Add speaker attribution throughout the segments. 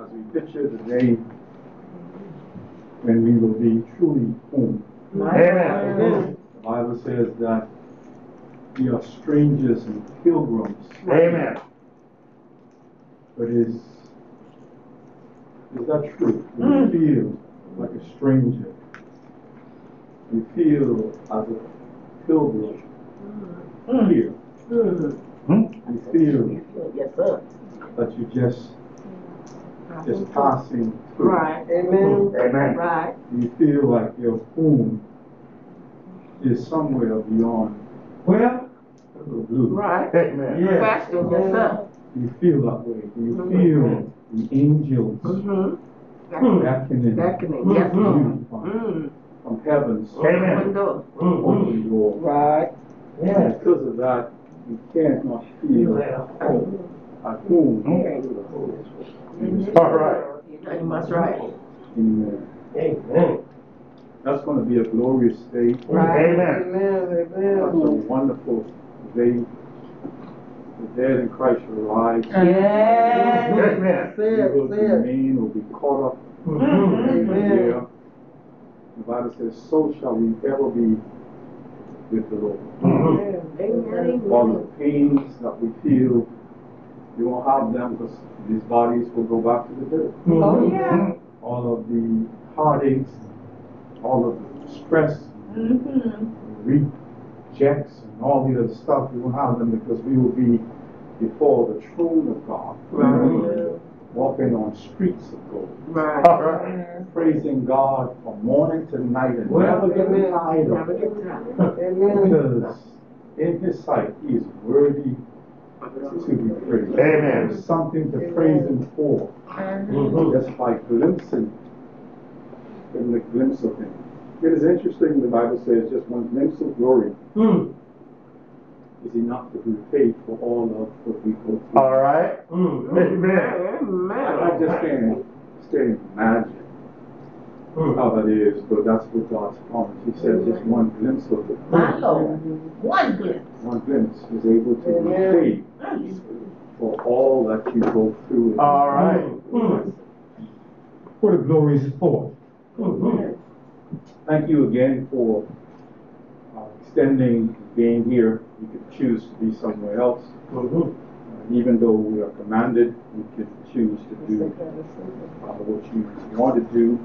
Speaker 1: as we picture the day when we will be truly home.
Speaker 2: Amen.
Speaker 1: The Bible says that we are strangers and pilgrims,
Speaker 2: Amen.
Speaker 1: but is, is that true? Do you feel like a stranger? Do you feel as a pilgrim here?
Speaker 2: Hmm?
Speaker 1: You feel
Speaker 3: Yes, sir.
Speaker 1: that you just, just passing through?
Speaker 3: Right,
Speaker 4: Amen.
Speaker 2: Amen.
Speaker 3: right.
Speaker 1: You feel like your home is somewhere beyond
Speaker 2: Well,
Speaker 1: the blue.
Speaker 3: Right.
Speaker 2: amen.
Speaker 4: Yeah.
Speaker 3: Question, yes, sir.
Speaker 1: You feel that way. You feel the angels
Speaker 3: Mm-hmm.
Speaker 1: beckoning
Speaker 3: Beckoning, yes,
Speaker 1: you
Speaker 3: Lord.
Speaker 1: from,
Speaker 3: Mm.
Speaker 1: from heavens
Speaker 2: Amen.
Speaker 3: Window.
Speaker 1: open your
Speaker 4: Right.
Speaker 2: Yeah.
Speaker 1: Because of that, you can't not feel at home. At home.
Speaker 2: All right.
Speaker 3: You're right.
Speaker 1: Amen.
Speaker 2: Amen.
Speaker 1: That's going to be a glorious day.
Speaker 3: Right.
Speaker 2: Amen.
Speaker 4: Amen.
Speaker 1: That's a wonderful day. The dead in Christ will rise.
Speaker 3: Yes.
Speaker 2: Amen.
Speaker 4: Say
Speaker 1: We
Speaker 4: it,
Speaker 1: will
Speaker 4: say it.
Speaker 1: will be caught up
Speaker 2: Mhm.
Speaker 4: Amen.
Speaker 1: there. The Bible says, so shall we ever be with the Lord.
Speaker 2: Mhm.
Speaker 3: Amen.
Speaker 1: All the pains that we feel, you won't have them because these bodies will go back to the dirt.
Speaker 3: Oh, yeah.
Speaker 1: All of the heartaches, all of the stress,
Speaker 3: Mm-hmm.
Speaker 1: rejects, and all the other stuff, we won't have them because we will be before the throne of God.
Speaker 3: Right.
Speaker 1: Walking on streets of gold.
Speaker 3: Right.
Speaker 2: All right.
Speaker 1: Praising God from morning to night and
Speaker 2: Well,
Speaker 1: never getting tired of it.
Speaker 4: Amen.
Speaker 1: Because in His sight, He is worthy to be praised.
Speaker 2: Amen.
Speaker 1: There's something to praise Him for.
Speaker 2: Mhm.
Speaker 1: Just by glimpsing, getting a glimpse of Him. It is interesting, the Bible says, just one glimpse of glory
Speaker 2: Mm.
Speaker 1: is enough to repay for all of what we go through.
Speaker 2: All right. Mm. Amen.
Speaker 1: I, I just can't, just can't imagine
Speaker 2: Mm.
Speaker 1: how that is, but that's what God's promise. He says just one glimpse of it.
Speaker 3: My Lord. One glimpse.
Speaker 1: One glimpse is able to
Speaker 4: Amen.
Speaker 1: repay for all that you go through.
Speaker 2: All right. Mm.
Speaker 1: What a glorious thought.
Speaker 2: Mhm.
Speaker 1: Thank you again for uh, extending being here. You could choose to be somewhere else.
Speaker 2: Mhm.
Speaker 1: Uh, even though we are commanded, we could choose to do uh, what you want to do.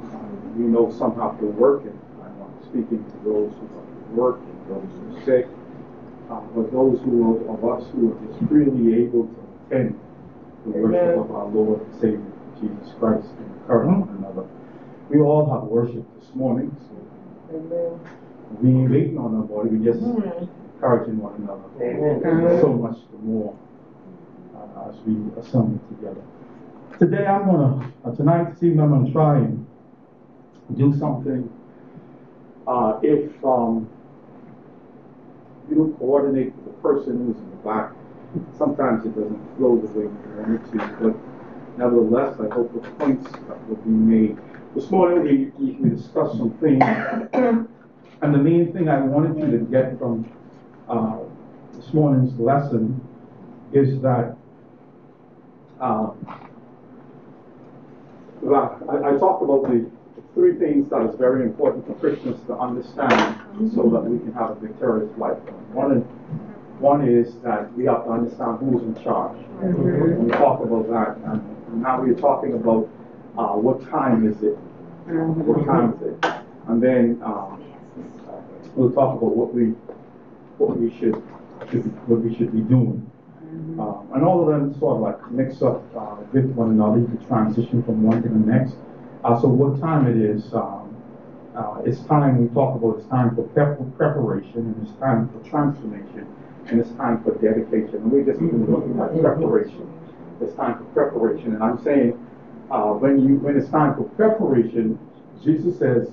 Speaker 1: We know some have to work, and I'm not speaking to those who have to work and those who are sick. Uh, but those who are, of us who are just really able to attend the worship of our Lord and Savior Jesus Christ and encourage one another. We all have worship this morning, so
Speaker 4: Amen.
Speaker 1: we ain't waiting on nobody, we just encouraging one another.
Speaker 2: Amen.
Speaker 1: So much the more as we assemble together. Today I'm gonna, uh, tonight, this evening, I'm gonna try and do something. Uh, if, um, you don't coordinate with the person who's in the back, sometimes it doesn't flow the way you want it to, but nevertheless, I hope the points that will be made. This morning, we, we we discussed some things, and the main thing I wanted you to get from, uh, this morning's lesson is that, uh, I, I talked about the three things that is very important for Christians to understand so that we can have a victorious life. One, is- one is that we have to understand who's in charge. We talk about that, and now we're talking about, uh, what time is it? What time is it? And then, um, we'll talk about what we, what we should, should what we should be doing. Um, and all of them sort of like mix up, uh, with one another, you can transition from one to the next. Uh, so what time it is, um, uh, it's time, we talk about it's time for prep- preparation, and it's time for transformation, and it's time for dedication, and we're just even looking at preparation. It's time for preparation, and I'm saying, uh, when you, when it's time for preparation, Jesus says,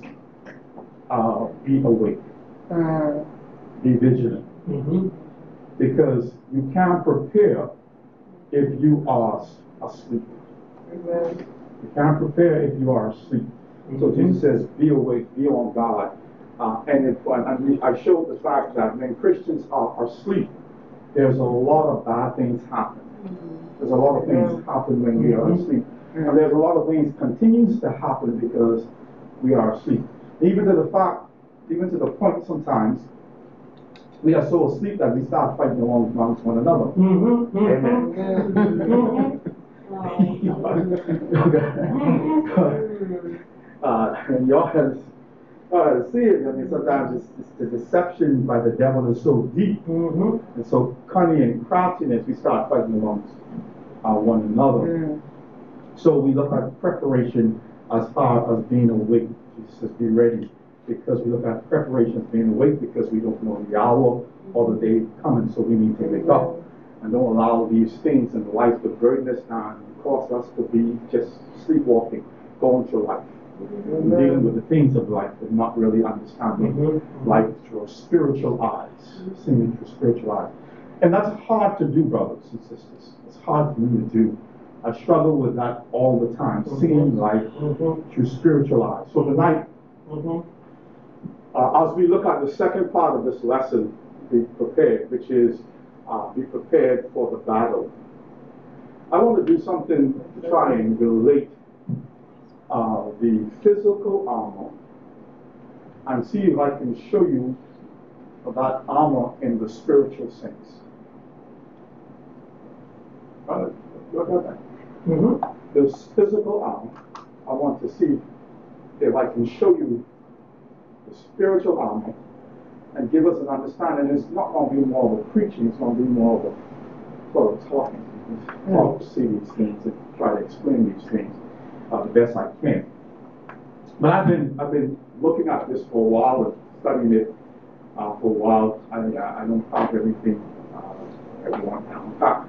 Speaker 1: uh, be awake,
Speaker 4: Uh,
Speaker 1: be vigilant
Speaker 2: Mhm.
Speaker 1: because you can't prepare if you are asleep.
Speaker 4: Amen.
Speaker 1: You can't prepare if you are asleep. So mm-hmm. Jesus says, be awake, be on God. Uh, and if, and I showed the fact that when Christians are, are asleep, there's a lot of bad things happen. Mm-hmm. There's a lot of things happen when we are mm-hmm. asleep. And there's a lot of things continues to happen because we are asleep. Even to the fact, even to the point sometimes, we are so asleep that we start fighting among- amongst one another.
Speaker 2: Mm-hmm.
Speaker 1: Amen.
Speaker 2: Mm-hmm.
Speaker 1: uh, and y'all have, uh, see it, I mean, sometimes it's, it's the deception by the devil is so deep
Speaker 2: Mm-hmm.
Speaker 1: and so cunning and crafty craftiness, we start fighting amongst uh, one another. So we look at preparation as far as being awake. Jesus says, be ready. Because we look at preparation as being awake because we don't know the hour or the day coming, so we need to wake up. And don't allow these things in the life to burden us down and cause us to be just sleepwalking, going through life, dealing with the things of life and not really understanding
Speaker 2: Mhm.
Speaker 1: life through spiritual eyes, seeing through spiritual eyes. And that's hard to do, brothers and sisters. It's hard for me to do. I struggle with that all the time, seeing life
Speaker 2: Mm-hmm.
Speaker 1: through spiritual eyes. So tonight,
Speaker 2: Mm-hmm.
Speaker 1: Uh, as we look at the second part of this lesson, be prepared, which is uh, be prepared for the battle. I want to do something to try and relate uh, the physical armor and see if I can show you that armor in the spiritual sense. Uh, look at that.
Speaker 2: Mm-hmm.
Speaker 1: This physical armor, I want to see if I can show you the spiritual armor and give us an understanding. It's not going to be more of a preaching, it's going to be more of a sort of talking. Talk, see these things and try to explain these things uh, the best I can. But I've been I've been looking at this for a while and studying it uh, for a while. I uh, I don't have everything uh, everyone down pat,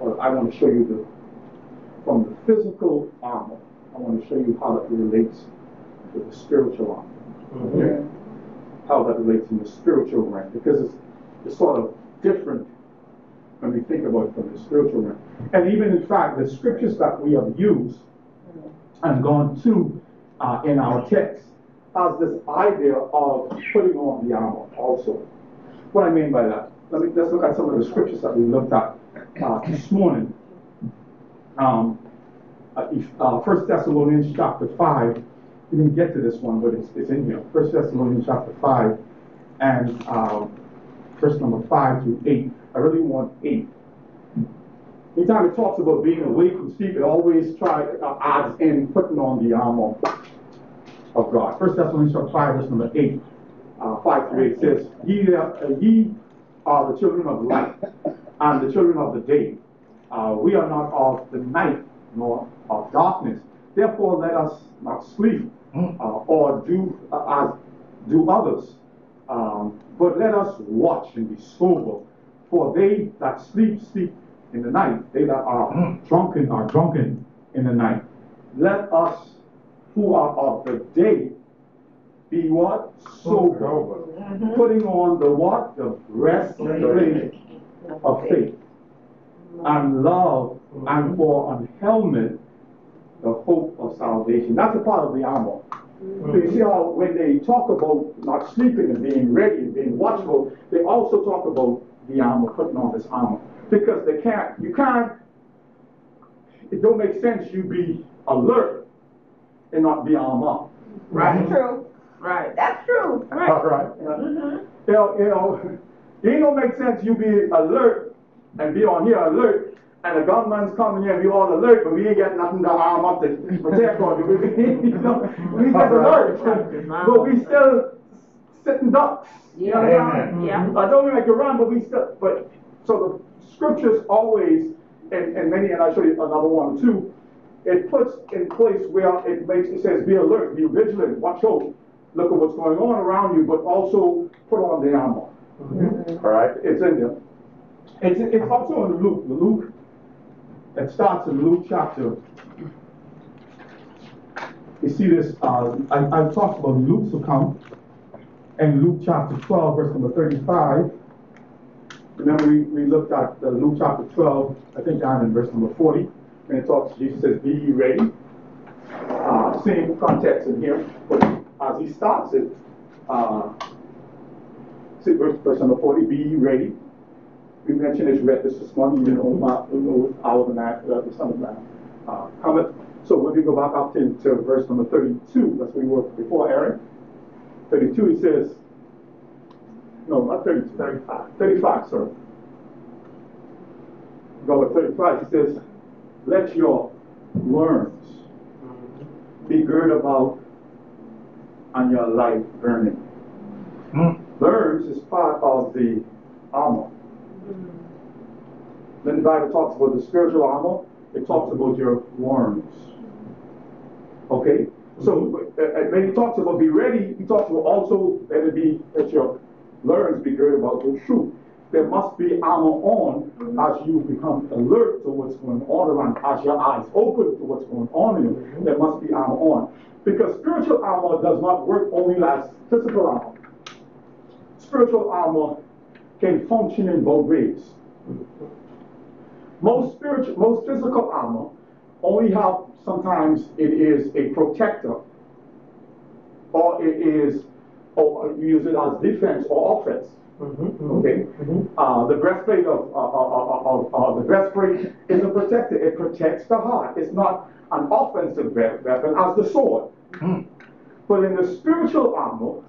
Speaker 1: but I want to show you the from the physical armor. I want to show you how that relates to the spiritual armor
Speaker 2: Mm-hmm.
Speaker 1: how that relates in the spiritual realm because it's, it's sort of different when we think about it from the spiritual realm. And even in fact, the scriptures that we have used and gone to uh, in our text has this idea of putting on the armor also. What I mean by that, let me let's look at some of the scriptures that we looked at uh, this morning. Um, uh, if, uh, 1 Thessalonians chapter 5, we didn't get to this one, but it's, it's in here. First Thessalonians chapter 5 and um, verse number 5 through 8. I really want 8. Anytime it talks about being awake from sleep, it always try, uh, adds in putting on the armor of God. First Thessalonians chapter 5, verse number 8. Uh, 5 through 8 says, ye, uh, ye are the children of light and the children of the day. Uh, we are not of the night nor of darkness. Therefore, let us not sleep uh, or do uh, as do others, um, but let us watch and be sober. For they that sleep, sleep in the night. They that are drunken are drunken in the night. Let us who are of the day be what? Sober. Putting on the what? The breastplate of faith and love, and for an helmet, the hope of salvation. That's a part of the armor. So you see how when they talk about not sleeping and being ready and being watchful, they also talk about the armor, putting on this armor. Because they can't, you can't, it don't make sense you be alert and not be armed up.
Speaker 3: Right, true. Right, that's true.
Speaker 1: All
Speaker 3: Right.
Speaker 1: right.
Speaker 3: Mhm.
Speaker 1: You know, you know, it ain't gonna make sense you be alert and be on here alert, and the government's coming here and be all alert, but we ain't got nothing to arm up to protect on. We, you know, we just alert, but we still sitting ducks. You know what I'm saying?
Speaker 3: Yeah.
Speaker 1: I don't like to run, but we still, but, so the scriptures always, and, and many, and I'll show you another one too, it puts in place where it makes, it says, be alert, be vigilant, watch out, look at what's going on around you, but also put on the armor. All right, it's in there. It's, it's also in Luke, Luke, it starts in Luke chapter. You see this, uh, I, I've talked about Luke's account, and Luke chapter 12, verse number 35. Remember, we, we looked at Luke chapter 12, I think down in verse number 40, and it talks, Jesus says, Be ye ready. Uh, same context in here, but as he starts it, uh, see verse, verse number 40, Be ye ready. We mentioned this, read this this morning, you know, my, you know, our man, uh, the son of man, uh, cometh. So when we go back up to, to verse number 32, that's where we were before, Aaron. 32, he says, no, not 32, 35, 35, sorry. Go with 35, he says, let your worms be girt about and your light burning. Worms is part of the armor. Then the Bible talks about the spiritual armor, it talks about your worms. Okay? So uh, uh, when he talks about be ready, he talks about also that it be that your loins be girded about the truth. There must be armor on as you become alert to what's going on around, as your eyes open to what's going on in you. There must be armor on. Because spiritual armor does not work only as physical armor. Spiritual armor can function in both ways. Most spiritual, most physical armor only have sometimes it is a protector, or it is, or you use it as defense or offense. Okay, uh, the breastplate of, uh, uh, uh, uh, uh, the breastplate is a protector. It protects the heart. It's not an offensive weapon as the sword. But in the spiritual armor,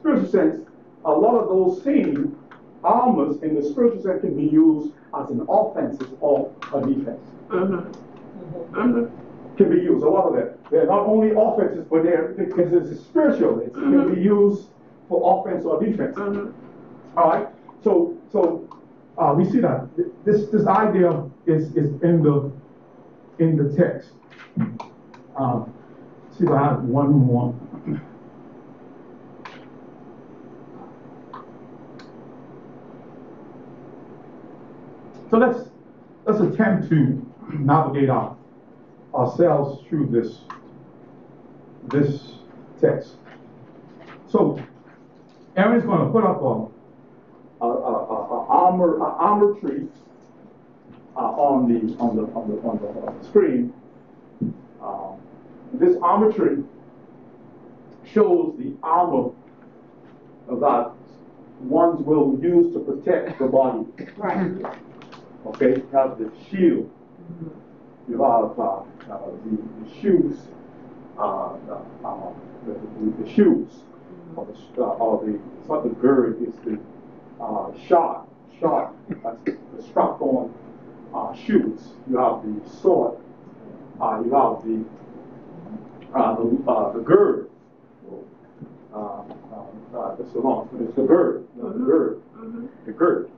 Speaker 1: spiritual sense, a lot of those same armors in the spiritual sense can be used as an offensive or a defense. Mm-hmm. Mm-hmm. Mm-hmm. Can be used, a lot of them. They're not only offenses, but they're, because it's spiritual, it can be used for offense or defense. All right, so, so, uh, we see that, this, this idea is, is in the, in the text. Um, see if I have one more. So let's, let's attempt to navigate our, ourselves through this, this text. So, Aaron's gonna put up a, a, a, a armor, a armor tree, uh, on the, on the, on the, on the, on the screen. Um, This armor tree shows the armor that ones will use to protect the body.
Speaker 3: Right.
Speaker 1: Okay, you have the shield. You have, uh, uh, the, the shoes, uh, uh, uh, the, the, the shoes, or the, uh, or the, it's not the gird, it's the, uh, shot, shot, that's the strap on, uh, shoes. You have the sword, uh, you have the, uh, the, uh, the gird. Uh, uh, uh, it's the long, it's the gird, no, the gird, the gird.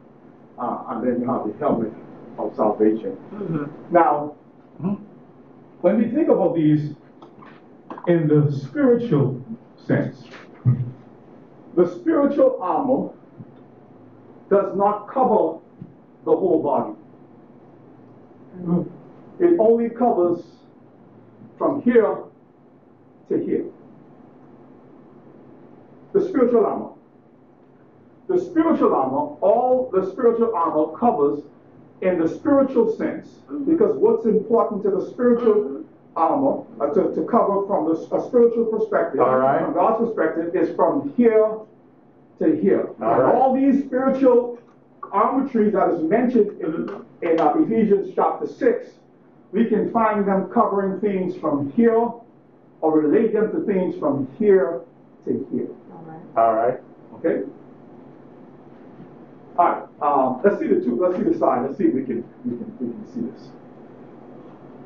Speaker 1: Uh, and then you have the helmet of salvation. Mm-hmm. Now, hmm? when we think about these in the spiritual sense, the spiritual armor does not cover the whole body. Mm-hmm. It only covers from here to here. The spiritual armor. The spiritual armor, all the spiritual armor covers in the spiritual sense, because what's important to the spiritual armor, uh, to, to cover from the, a spiritual perspective,
Speaker 2: All right.
Speaker 1: from God's perspective, is from here to here.
Speaker 2: All right.
Speaker 1: all these spiritual armor trees that is mentioned in, in uh, Ephesians chapter 6, we can find them covering things from here or relate them to things from here to here.
Speaker 2: All right.
Speaker 1: Okay? All right, um, let's see the two, let's see the side, let's see if we can, we can, we can see this.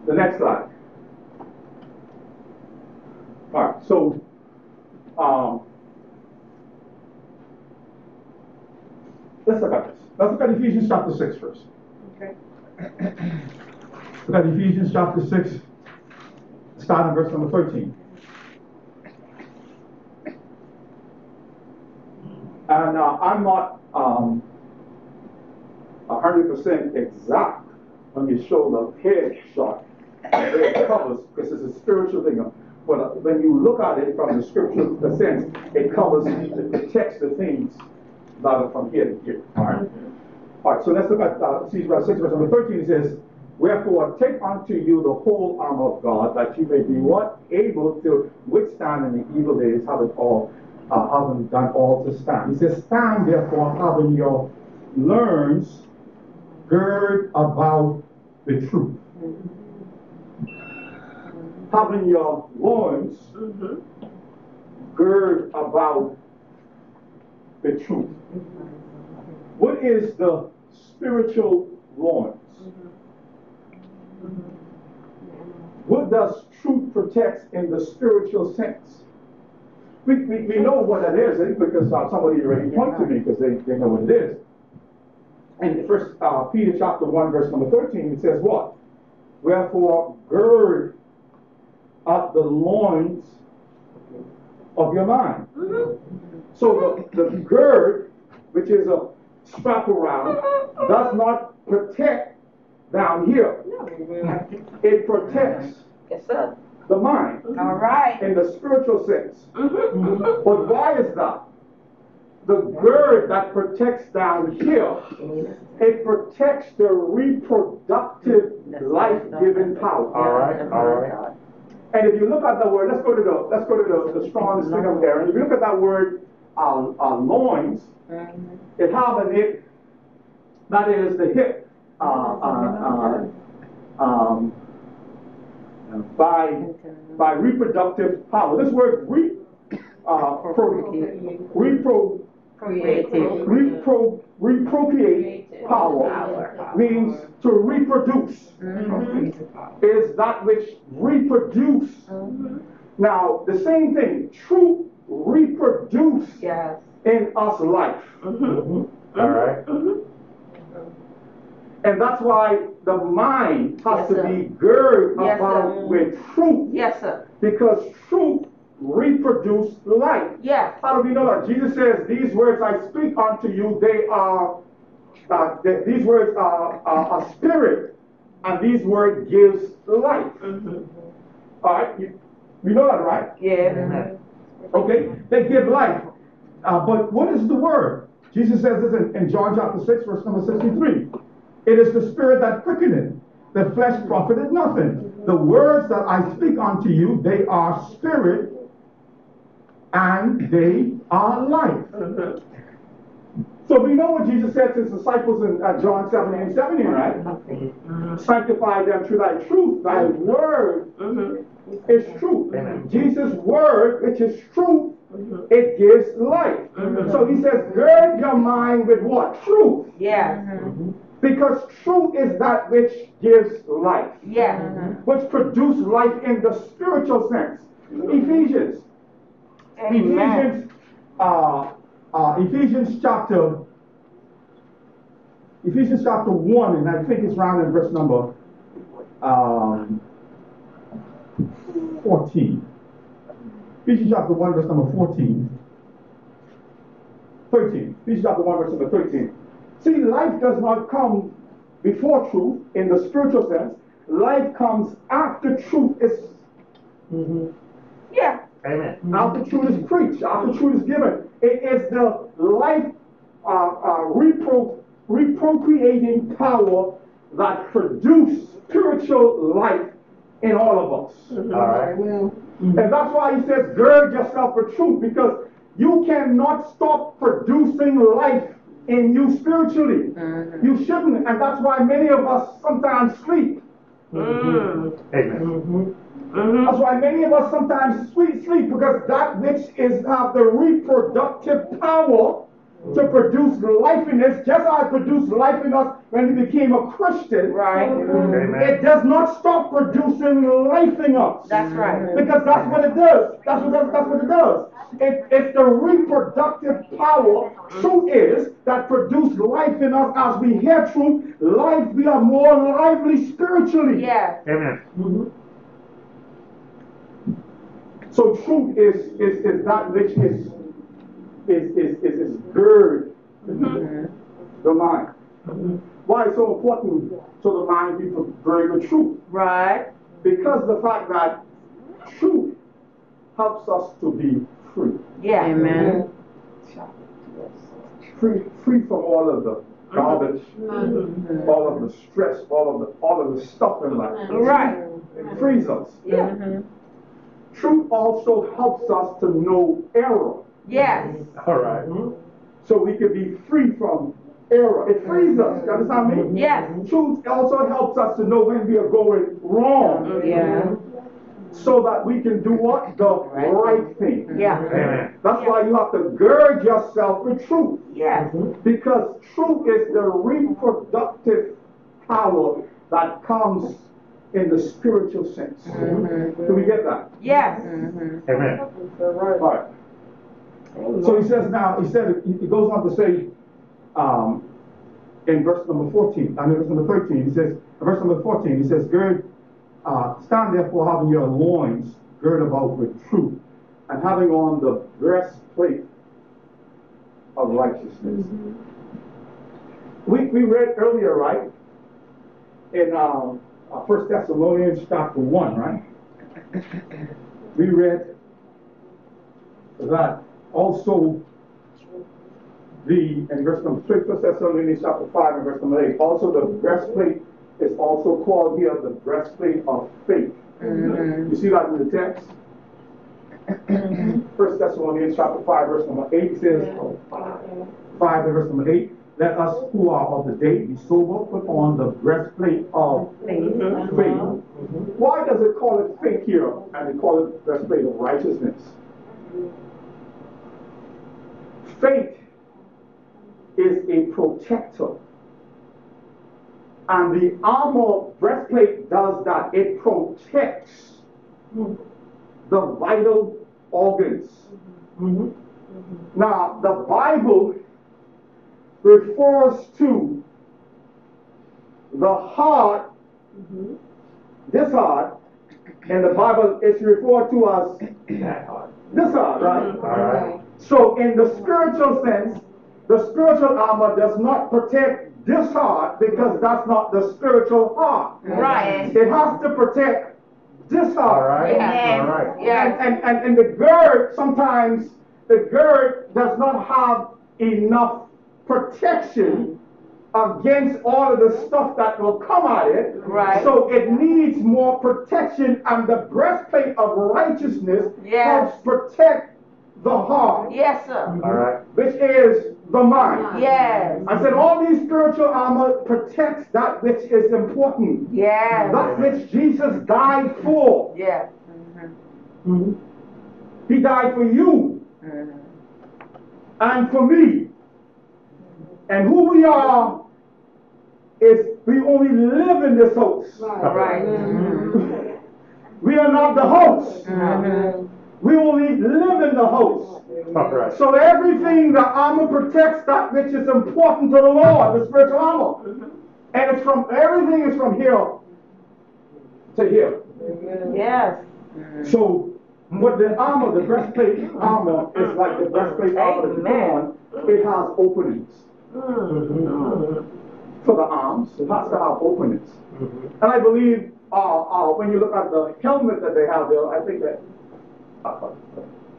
Speaker 1: The next slide. All right, so, um, let's look at this. Let's look at Ephesians chapter six first.
Speaker 3: Okay.
Speaker 1: Look at Ephesians chapter six, starting verse number thirteen. And uh, I'm not um, a hundred percent exact when you show the head shot. It covers because it's a spiritual thing. But when you look at it from the scriptural sense, it covers, it protects the things that are from here to here. All right. All right. So let's look at uh, Ephesians chapter six, verse number thirteen. It says, "Wherefore take unto you the whole armor of God, that you may be what able to withstand in the evil days, having all, uh, having done all to stand." He says, "Stand therefore, having your loins gird about the truth." having your loins
Speaker 3: Mhm.
Speaker 1: gird about the truth. What is the spiritual loins? What does truth protect in the spiritual sense? We, we, we know what that is eh, because uh, somebody already pointed to me because they, they know what it is. And first uh, Peter chapter 1 verse number 13 it says what? Wherefore gird up the loins of your mind. So the, the gird, which is a strap around, does not protect down here. It protects
Speaker 3: Yes, sir.
Speaker 1: the mind
Speaker 3: All right.
Speaker 1: in the spiritual sense.
Speaker 3: Mhm.
Speaker 1: But why is that? The gird that protects down here, it protects the reproductive life-giving power.
Speaker 2: All right, all right.
Speaker 1: And if you look at the word, let's go to the let's go to the, the strongest thing of there. And if you look at that word uh, uh, loins, it have in it that is the hip. Uh, uh, uh, um, by by reproductive power. This word re, uh, pro, repro, repro, reprocreate power means to reproduce. Mm-hmm. Is that which reproduce. Mm-hmm. Now, the same thing, truth reproduce
Speaker 3: Yes.
Speaker 1: in us life. Mm-hmm.
Speaker 2: All right.
Speaker 1: And that's why the mind has
Speaker 3: Yes,
Speaker 1: to
Speaker 3: sir.
Speaker 1: be girded
Speaker 3: Yes,
Speaker 1: about
Speaker 3: sir.
Speaker 1: with truth
Speaker 3: Yes, sir.
Speaker 1: because truth reproduces life.
Speaker 3: Yes.
Speaker 1: How do we know that? Jesus says, These words I speak unto you, they are, uh, th- these words are, are a spirit, and these words gives life.
Speaker 3: Mhm.
Speaker 1: All right? You, we know that, right?
Speaker 3: Yeah.
Speaker 1: Okay? They give life. Uh, but what is the word? Jesus says this in, in John chapter 6, verse number 63. It is the spirit that quickeneth, the flesh profited nothing. The words that I speak unto you, they are spirit and they are life. So we know what Jesus said to his disciples in uh, John 17 and 17, right? Mm-hmm. Sanctify them through thy truth. Thy mm-hmm. word
Speaker 3: Mhm.
Speaker 1: is truth.
Speaker 2: Amen.
Speaker 1: Jesus' word, which is truth,
Speaker 3: mm-hmm.
Speaker 1: it gives life. So he says, gird your mind with what? Truth.
Speaker 3: Yes.
Speaker 1: Because truth is that which gives life,
Speaker 3: Yeah.
Speaker 1: which produces life in the spiritual sense. Ephesians.
Speaker 3: Amen.
Speaker 1: Ephesians, uh, uh, Ephesians chapter, Ephesians chapter 1, and I think it's around in verse number um, 14. Ephesians chapter 1, verse number 14. 13. Ephesians chapter 1, verse number 13. See, life does not come before truth in the spiritual sense. Life comes after truth is
Speaker 3: Yeah.
Speaker 2: Amen.
Speaker 1: after truth is preached, after truth is given. It is the life uh, uh, repro, reprocreating power that produces spiritual life in all of us.
Speaker 2: All right.
Speaker 1: And that's why he says, gird yourself for truth, because you cannot stop producing life in you spiritually. You shouldn't, and that's why many of us sometimes sleep.
Speaker 3: Mm.
Speaker 2: Amen.
Speaker 3: Mhm.
Speaker 1: That's why many of us sometimes sleep, sleep because that which is have the reproductive power to produce life in us, just as it produced life in us when we became a Christian.
Speaker 3: Right.
Speaker 2: Amen.
Speaker 1: It does not stop producing life in us.
Speaker 3: That's right.
Speaker 1: Because that's what it does. That's what that's, that's what it does. It, it's the reproductive power. Truth is that produce life in us as we hear truth. Life, we are more lively spiritually.
Speaker 3: Yes.
Speaker 2: Amen.
Speaker 1: So truth is is, is that which is is is is, is gird mm-hmm. the mind. Why it's so important to the mind be gird with truth?
Speaker 3: Right.
Speaker 1: Because the fact that truth helps us to be free.
Speaker 3: Yeah.
Speaker 5: Amen.
Speaker 1: Free free from all of the garbage, mm-hmm. all of the stress, all of the all of the stuff in life.
Speaker 3: Right.
Speaker 1: It frees us.
Speaker 3: Yeah. Mm-hmm.
Speaker 1: Truth also helps us to know error.
Speaker 3: Yes.
Speaker 2: All right. Hmm?
Speaker 1: so we can be free from error. It frees us. You understand me? Mm-hmm.
Speaker 3: Yes.
Speaker 1: Truth also helps us to know when we are going wrong.
Speaker 5: Yeah.
Speaker 1: so that we can do what? The right thing.
Speaker 3: Yeah,
Speaker 2: Amen.
Speaker 1: That's why you have to gird yourself with truth.
Speaker 3: yes. Mm-hmm.
Speaker 1: Because truth is the reproductive power that comes in the spiritual sense. Do we get that?
Speaker 3: Yes.
Speaker 2: Amen.
Speaker 1: All right. So he says now, he said, he goes on to say, um, in verse number 14, I mean, verse number 13, he says, verse number 14, he says, gird, uh, stand therefore having your loins girt about with truth, and having on the breastplate of righteousness. We, we read earlier, right, in um, uh, 1 Thessalonians chapter 1, right? We read that also the, in verse number 6, 1 Thessalonians chapter 5 and verse number 8, also the breastplate is also called here the breastplate of faith. You see that in the text? 1 Thessalonians chapter 5 verse number 8 says, 5 and verse number 8, let us who are of the day be sober, put on the breastplate of faith. Uh-huh. Why does it call it faith here and it call it breastplate of righteousness? Faith is a protector. And the armor breastplate does that. It protects the vital organs. Mm-hmm. Now, the Bible refers to the heart, mm-hmm. this heart, and the Bible is referred to as this heart, right? Mm-hmm.
Speaker 2: All right.
Speaker 1: So, in the spiritual sense, the spiritual armor does not protect this heart because that's not the spiritual heart.
Speaker 3: Right.
Speaker 1: It has to protect this heart.
Speaker 2: right.
Speaker 3: Yes.
Speaker 2: All right.
Speaker 3: Yes.
Speaker 1: And, and, and, and the gird, sometimes the gird does not have enough protection against all of the stuff that will come at it.
Speaker 3: Right.
Speaker 1: So it needs more protection, and the breastplate of righteousness
Speaker 3: Yes.
Speaker 1: helps protect the heart,
Speaker 3: Yes, sir. Mm-hmm.
Speaker 2: All right.
Speaker 1: which is the mind.
Speaker 3: Yes.
Speaker 1: I said all these spiritual armor protects that which is important,
Speaker 3: Yes.
Speaker 1: that which Jesus died for.
Speaker 3: Yes. Mm-hmm.
Speaker 1: He died for you mm-hmm. and for me. And who we are is we only live in this house.
Speaker 3: Right.
Speaker 1: We are not the host. Mm-hmm. We only live in the host.
Speaker 2: All right.
Speaker 1: So everything, the armor protects that which is important to the Lord, the spiritual armor. And it's from, everything is from here to here.
Speaker 3: Yes.
Speaker 1: So what the armor, the breastplate armor is like the breastplate armor that you on. It has openings for the arms. It has to have openings. And I believe uh, uh, when you look at the helmet that they have there, I think that uh,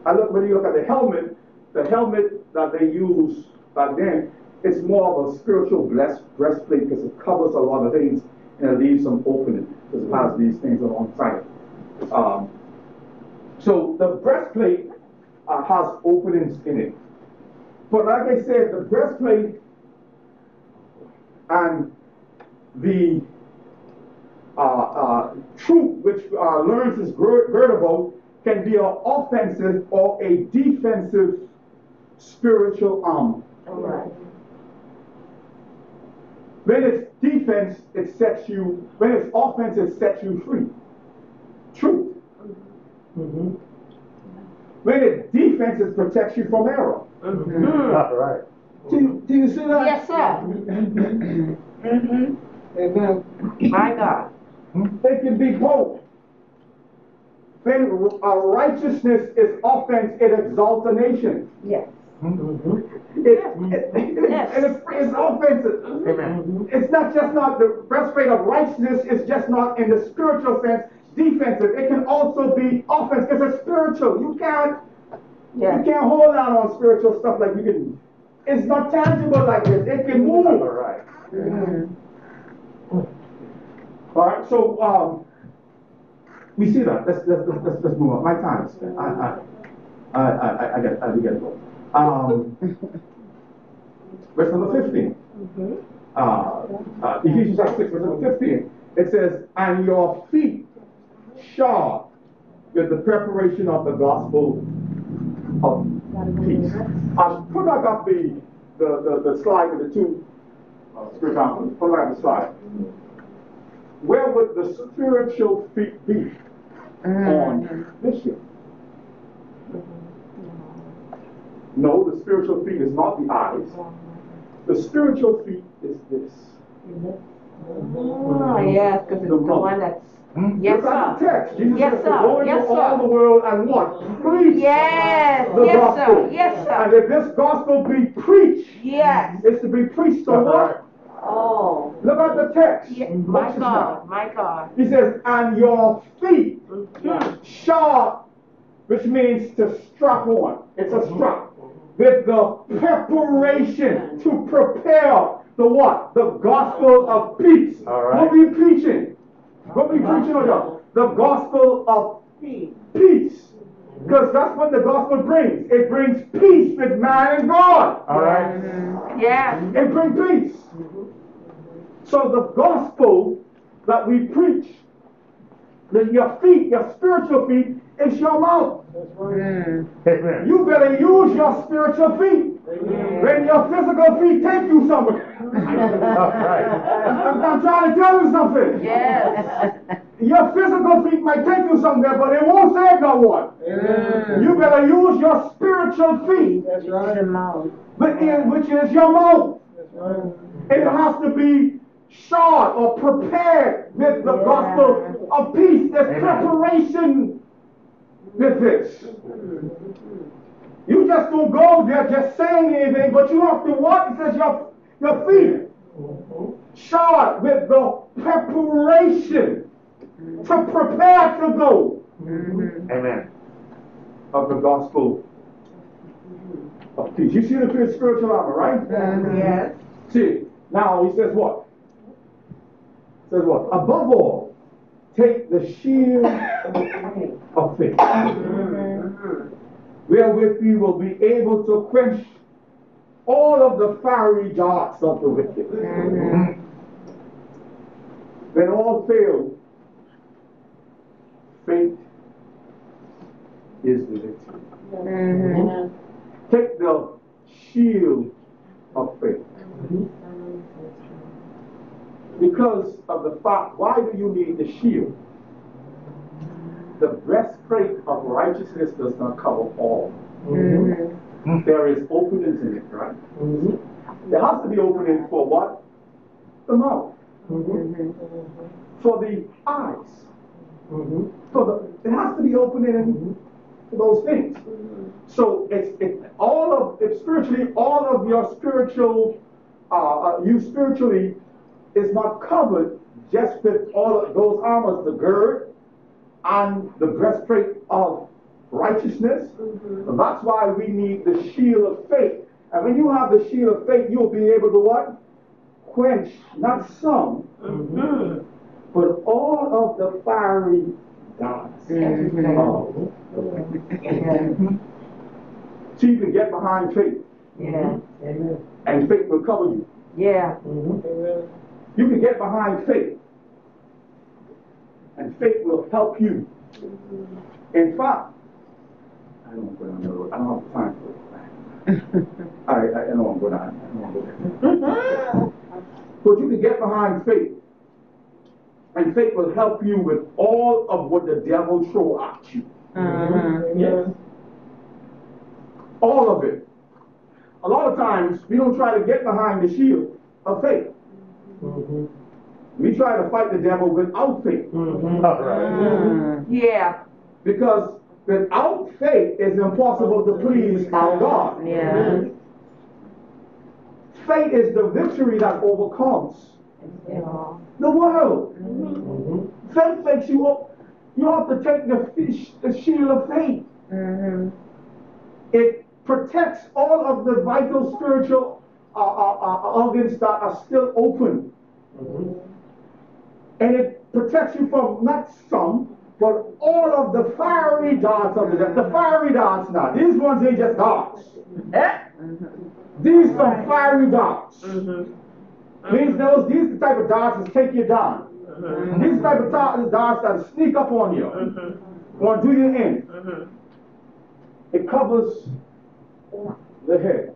Speaker 1: I look when you look at the helmet, the helmet that they use back then, it's more of a spiritual blessed breastplate because it covers a lot of things and it leaves some opening because it has these things alongside it. Um, so the breastplate uh, has openings in it. But like I said, the breastplate and the uh, uh, truth which uh, loins is girdable can be an offensive or a defensive spiritual armor.
Speaker 3: Right.
Speaker 1: When it's defense, it sets you, when it's offense, it sets you free. Truth. When it's defense, it protects you from error.
Speaker 2: All right.
Speaker 1: Do you, do you see that?
Speaker 3: Yes, sir. Mm-hmm.
Speaker 4: Amen.
Speaker 3: My God.
Speaker 1: It can be both. When uh, righteousness is offense, it exalts a nation.
Speaker 3: Yes.
Speaker 1: It, it, it-
Speaker 3: Yes.
Speaker 1: and it's, it's offensive.
Speaker 2: Amen.
Speaker 1: It's not just not the breastplate of righteousness, it's just not in the spiritual sense defensive. It can also be offense It's a spiritual. You can't you can't hold out on spiritual stuff like you can. It's not tangible like this. It can move.
Speaker 2: All right.
Speaker 1: All right, so um, we see that. Let's let's let's, let's, let's move on. My time is spent. I I I I, I get I get to go. Um, verse number fifteen. Uh, uh, Ephesians chapter six, verse number fifteen. It says, "And your feet shod with the preparation of the gospel of peace. Um, put back up the, the, the, the slide with the two uh, spirit conference. Put back up the slide. Where would the spiritual feet be on this year? No, the spiritual feet is not the eyes. The spiritual feet is this.
Speaker 3: Oh, yes, because it's the one that's, Hmm? yes, sir.
Speaker 1: Look at the
Speaker 3: sir.
Speaker 1: text. Jesus
Speaker 3: Yes,
Speaker 1: says to
Speaker 3: sir.
Speaker 1: go into
Speaker 3: Yes,
Speaker 1: all the
Speaker 3: sir.
Speaker 1: world and what? Preach
Speaker 3: Yes,
Speaker 1: the
Speaker 3: yes,
Speaker 1: gospel.
Speaker 3: sir. Yes, sir.
Speaker 1: And
Speaker 3: sir.
Speaker 1: if this gospel be preached,
Speaker 3: Yes.
Speaker 1: it's to be preached uh-huh. to what?
Speaker 3: Oh.
Speaker 1: Look at the text.
Speaker 3: Yeah,
Speaker 1: Watch
Speaker 3: my
Speaker 1: this
Speaker 3: God,
Speaker 1: now.
Speaker 3: my God.
Speaker 1: He says, and your feet
Speaker 3: Mhm.
Speaker 1: shod, which means to strap on. It's a mm-hmm. strap. With the preparation to prepare the what? The gospel of peace.
Speaker 2: All right.
Speaker 1: What we preaching? What we preaching on y'all? The gospel of peace. Because that's what the gospel brings. It brings peace with man and God.
Speaker 2: All right.
Speaker 3: Yeah.
Speaker 1: It brings peace. So the gospel that we preach, that your feet, your spiritual feet, is your mouth. Right.
Speaker 2: Amen.
Speaker 1: You better use your spiritual feet. When your physical feet take you somewhere.
Speaker 2: All right.
Speaker 1: I'm, I'm trying to tell you something.
Speaker 3: Yes.
Speaker 1: Your physical feet might take you somewhere, but it won't save no one. You better use your spiritual feet,
Speaker 4: That's right.
Speaker 1: but in- which is your mouth.
Speaker 4: That's right.
Speaker 1: It has to be shod or prepared with the gospel of peace. There's
Speaker 2: Amen.
Speaker 1: preparation with this. You just don't go there just saying anything, but you have to what? It says your, your feet shod with the preparation to prepare to go
Speaker 2: Amen.
Speaker 1: of the gospel of peace. You see the fifth spiritual armor, right?
Speaker 3: Yes.
Speaker 1: See, now he says what? Says what? Above all, take the shield of faith, mm-hmm. wherewith you will be able to quench all of the fiery darts of the wicked. Mm-hmm. When all fail, faith is the victory. Mm-hmm. Take the shield of faith. Because of the fact, why do you need the shield? The breastplate of righteousness does not cover all. Mm-hmm. Mm-hmm. There is openings in it, right? Mm-hmm. There has to be opening for what? The mouth. For the eyes. For the, there has to be opening for those things. So it's it, all of it spiritually, all of your spiritual, uh, uh, you spiritually is not covered just with all of those armors, the gird and the breastplate of righteousness. That's why we need the shield of faith. And when you have the shield of faith, you'll be able to what? Quench not some, but all of the fiery darts. of So you can get behind faith,
Speaker 3: Yeah.
Speaker 1: and faith will cover you.
Speaker 3: Yeah. Mm-hmm.
Speaker 1: You can get behind faith, and faith will help you. In fact, I don't go down the road. I don't have time for it. I, I, I don't want to go down. I don't want to go there. But you can get behind faith, and faith will help you with all of what the devil throw at you. Uh-huh.
Speaker 4: Yes.
Speaker 1: All of it. A lot of times we don't try to get behind the shield of faith. We try to fight the devil without faith. Mm-hmm.
Speaker 2: All right. Mm-hmm.
Speaker 3: Yeah.
Speaker 1: Because without faith it's impossible to please our God.
Speaker 3: Yeah. Mm-hmm.
Speaker 1: Faith is the victory that overcomes
Speaker 3: Yeah.
Speaker 1: the world. Faith makes you up. You have to take the, fish, the shield of faith. It protects all of the vital spiritual uh, uh, uh, organs that are still open. And it protects you from not some, but all of the fiery darts of the devil. The fiery darts now. These ones ain't just darts. Eh? These some fiery darts. These those these the type of darts that take you down. These type of darts that sneak up on you. One, do you end.
Speaker 4: Mhm.
Speaker 1: It covers the head.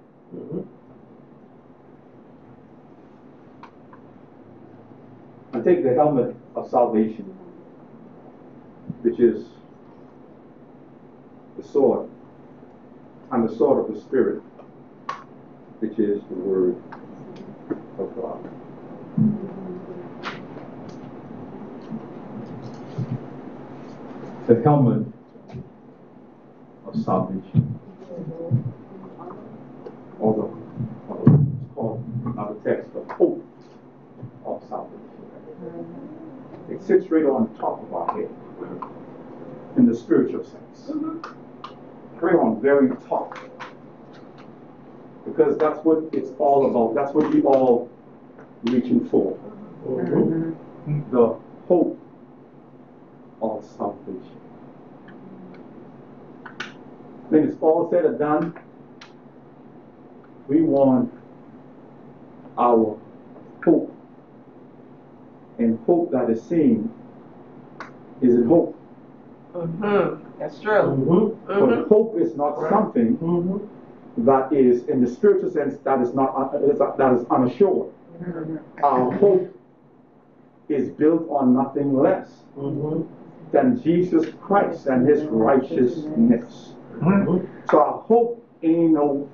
Speaker 1: And take the helmet of salvation, which is the sword, and the sword of the Spirit, which is the Word of God. The helmet of salvation. Or the, or the- it's called, text, the hope of salvation. It sits right on top of our head in the spiritual sense. Right on very top. Because that's what it's all about. That's what we all reaching for.
Speaker 4: Mhm.
Speaker 1: The hope of salvation. When it's all said and done, we want our hope. And hope that is seen is in hope.
Speaker 4: Mhm. That's true.
Speaker 2: Mhm.
Speaker 1: But
Speaker 4: Mhm.
Speaker 1: hope is not something
Speaker 2: Mhm.
Speaker 1: that is, in the spiritual sense, that is not uh, is- that is unassured. Our hope is built on nothing less
Speaker 2: Mhm.
Speaker 1: than Jesus Christ and His righteousness.
Speaker 2: Mhm.
Speaker 1: So our hope ain't no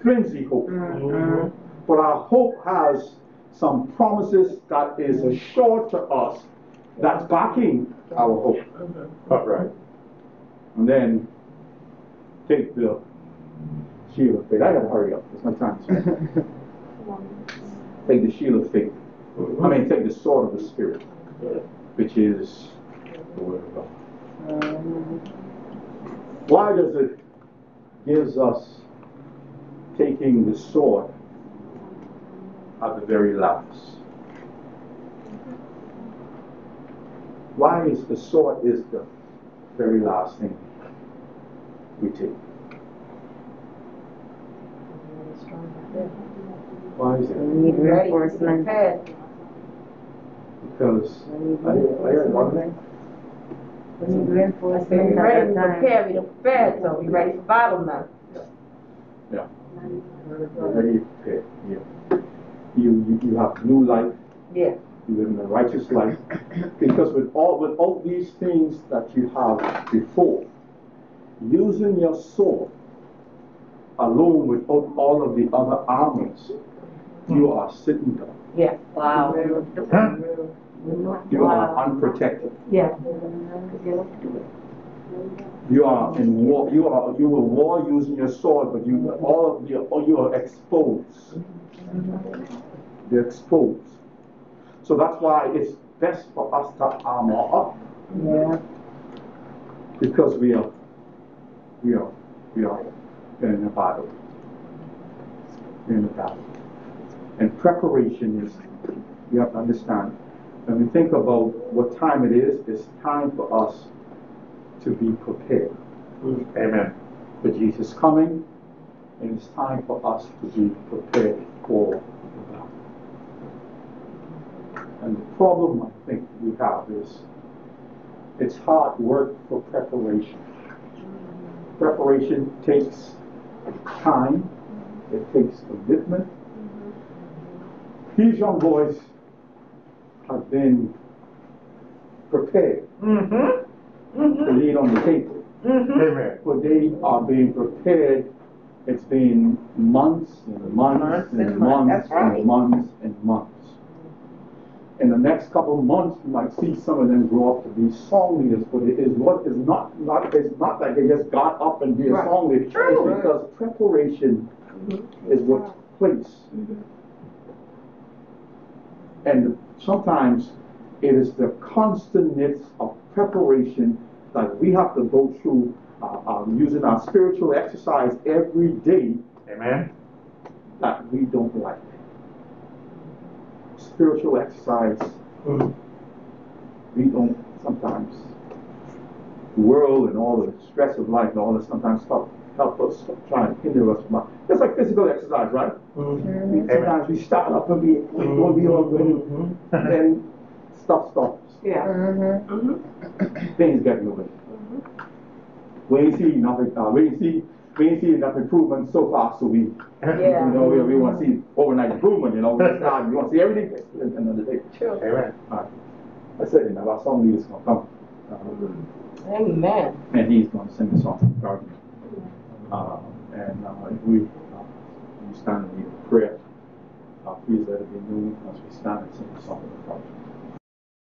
Speaker 1: flimsy hope, but our hope has some promises that is assured to us that's backing our hope.
Speaker 2: All right.
Speaker 1: And then take the shield of faith. I gotta hurry up. It's my time. take the shield of faith. I mean, take the sword of the Spirit, which is the Word of God. Why does it gives us taking the sword at the very last? Why is the sword is the very last thing we take? Why is it?
Speaker 3: We need reinforcement.
Speaker 1: Because
Speaker 3: We need
Speaker 1: I- I heard one
Speaker 3: thing. We need
Speaker 4: We
Speaker 3: reinforcement
Speaker 4: ready
Speaker 3: at
Speaker 4: to
Speaker 3: that time.
Speaker 4: prepare, we done prepared, so we ready for battle now.
Speaker 1: Yeah. Already prepared, yeah. You, you, you have new life,
Speaker 4: Yeah.
Speaker 1: you live in a righteous life. Because with all, with all these things that you have before, using your sword alone without all of the other armors, you hmm. are sitting there.
Speaker 4: Yeah.
Speaker 3: Wow.
Speaker 2: Huh?
Speaker 1: You are unprotected.
Speaker 4: Yeah.
Speaker 1: You are in war, you are, you were war using your sword, but you, all of you, you are exposed. You're exposed. So that's why it's best for us to armor up.
Speaker 4: Yeah.
Speaker 1: Because we are, we are, we are in a battle. In a battle. And preparation is, you have to understand, when we think about what time it is, it's time for us to be prepared
Speaker 2: Amen.
Speaker 1: for Jesus coming, and it's time for us to be prepared for the battle. And the problem I think we have is it's hard work for preparation. Preparation takes time, it takes commitment. These young boys have been prepared
Speaker 4: Mm-hmm.
Speaker 1: to lead on the table.
Speaker 4: Mm-hmm.
Speaker 2: Amen.
Speaker 1: But they are being prepared. It's been months and months
Speaker 4: Months
Speaker 1: and
Speaker 4: and months.
Speaker 1: months
Speaker 4: right.
Speaker 1: and months and months. In the next couple of months, you might see some of them grow up to be song leaders, but it is what is not, not it's not that they just got up and be a
Speaker 4: Right.
Speaker 1: song leader.
Speaker 4: True.
Speaker 1: It's because preparation mm-hmm. is what took place. Mm-hmm. And sometimes it is the constantness of preparation that we have to go through um, using our spiritual exercise every day
Speaker 2: Amen.
Speaker 1: that we don't like. Spiritual exercise, we don't sometimes. The world and all the stress of life and all that sometimes help, help us try to hinder us from. It's like physical exercise, right? We-
Speaker 2: Amen.
Speaker 1: Sometimes we start up and be, we want to be all good. And then stuff stops,
Speaker 4: Yeah.
Speaker 3: Mm-hmm.
Speaker 4: Mm-hmm.
Speaker 1: things get moving. We ain't see enough, uh, we ain't see, we ain't see enough improvement so far, so we,
Speaker 4: Yeah.
Speaker 1: you know, we, we wanna see overnight improvement, you know, we start, we wanna see everything fixed at the end of the day.
Speaker 4: True.
Speaker 2: Amen.
Speaker 1: Alright. I said, you know, our song leader's gonna come. Uh,
Speaker 4: Amen.
Speaker 1: and he's going to sing a song from garden. Uh, and uh, if we, uh, we stand in need of prayer, uh, please let it be known as we stand and sing a song of the garden.